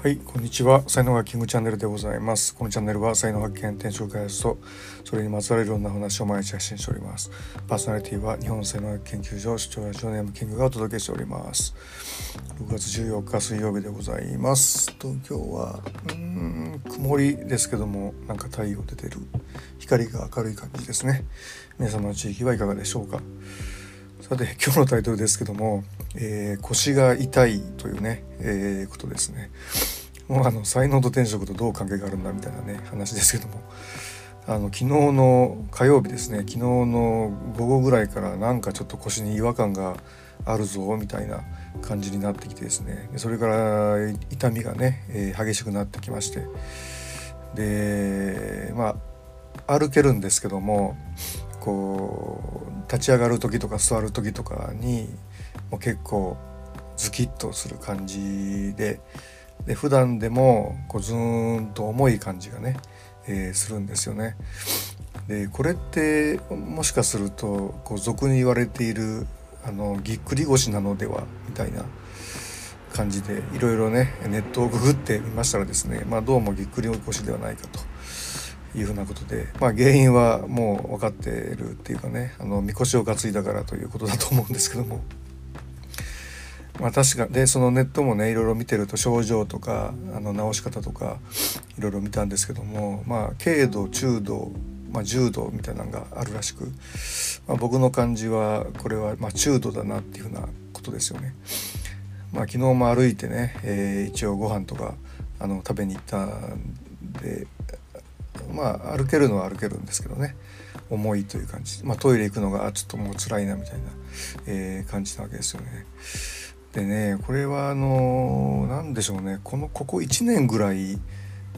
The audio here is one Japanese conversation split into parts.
はい、こんにちは。才能がキングチャンネルでございます。このチャンネルは才能発見、転職開発とそれにまつわるいろんな話を毎日発信しております。パーソナリティは日本才能学研究所主張ラジオネームキングがお届けしております。6月14日水曜日でございます。東京はうーん曇りですけどもなんか太陽出てる光が明るい感じですね。皆様の地域はいかがでしょうか。さて今日のタイトルですけども、えー腰が痛いというね、えーことですね。もうあの才能と転職とどう関係があるんだみたいなね話ですけども。あの昨日の火曜日ですね。昨日の午後ぐらいからなんかちょっと腰に違和感があるぞみたいな感じになってきてですね。それから痛みがね、えー激しくなってきまして。でまあ歩けるんですけどもこう立ち上がる時とか座る時とかにもう結構ズキッとする感じでで普段でもこうズーンと重い感じがね、えーするんですよね。でこれってもしかするとこう俗に言われているあのぎっくり腰なのではみたいな感じでいろいろねネットをググってみましたらですね、まあ、どうもぎっくり腰ではないかというふうなことで、まあ、原因はもう分かっているっていうかねあのみこしを担いだからということだと思うんですけども。まあ確かでそのネットもねいろいろ見てると症状とかあの治し方とかいろいろ見たんですけどもまあ軽度中度、まあ、重度みたいなのがあるらしく、まあ、僕の感じはこれはまあ中度だなっていうふうなことですよね。まあ、昨日も歩いてね、えー一応ご飯とかあの食べに行ったんでまあ歩けるのは歩けるんですけどね重いという感じ、まあ、トイレ行くのがちょっともう辛いなみたいな、えー感じなわけですよね。でねこれはあの何でしょうねこのここ1年ぐらい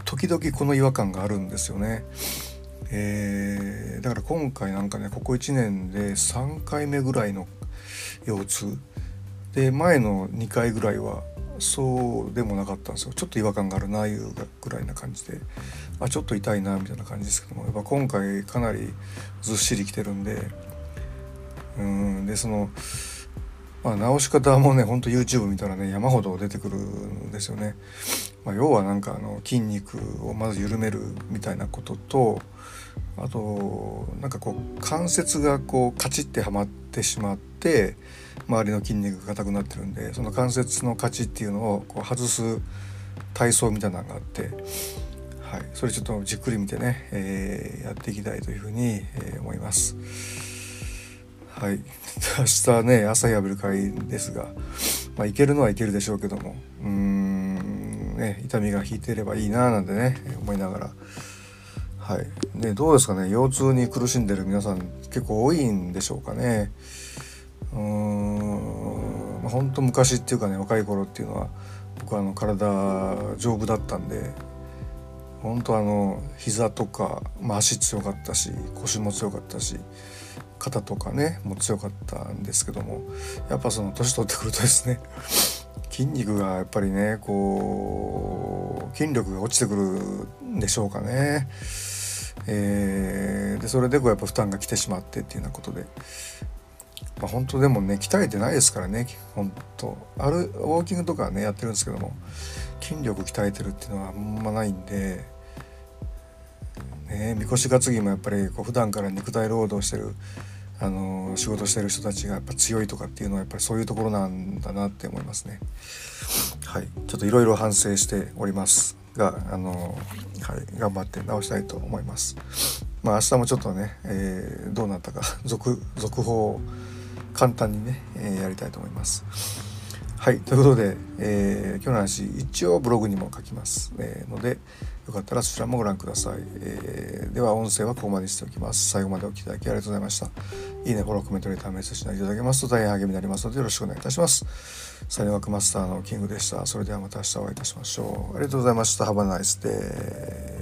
時々この違和感があるんですよね。えーだから今回なんかねここ1年で3回目ぐらいの腰痛。で前の2回ぐらいはそうでもなかったんですよ。ちょっと違和感があるないうぐらいな感じで。あちょっと痛いなみたいな感じですけどもやっぱ今回かなりずっしりきてるんでうんでそのまあ、直し方もねほんと YouTube 見たらね山ほど出てくるんですよね。まあ、要はなんかあの筋肉をまず緩めるみたいなこととあとなんかこう関節がこうカチッてはまってしまって周りの筋肉が硬くなってるんでその関節のカチっていうのをこう外す体操みたいなのがあって、はい、それちょっとじっくり見てね、えーやっていきたいというふうに、えー思います。はい、明日ね朝日浴びる会ですが、まあ、いけるのはいけるでしょうけども。うーん、ね、痛みが引いてればいいななんてね思いながら、はい。ね、どうですかね腰痛に苦しんでる皆さん結構多いんでしょうかね。うーんまあ、ほんと昔っていうかね若い頃っていうのは僕はあの体丈夫だったんで本当あの膝とか、まあ、足強かったし腰も強かったし肩とかねもう強かったんですけどもやっぱその年取ってくるとですね 筋肉がやっぱりねこう筋力が落ちてくるんでしょうかね。えーでそれでこうやっぱ負担が来てしまってっていうようなことで。まあ、本当でもね鍛えてないですからね本当あるウォーキングとかねやってるんですけども筋力鍛えてるっていうのはあんまないんでねみこし担ぎもやっぱりこう普段から肉体労働してるあの仕事してる人たちがやっぱ強いとかっていうのはやっぱりそういうところなんだなって思いますね。はい、ちょっといろいろ反省しておりますがあの、はい、頑張って直したいと思います。まあ明日もちょっとね、えーどうなったか続続報を簡単にね、えーやりたいと思います。はいということで、えー今日の話一応ブログにも書きます、えーのでよかったらそちらもご覧ください、えーでは音声はここまでしておきます。最後までお聞きいただきありがとうございました。いいねフォローコメントレターメッセージなどいただけますと大変励みになりますのでよろしくお願いいたします。サイネワークマスターのキングでした。それではまた明日お会いいたしましょう。ありがとうございました。Have a nice day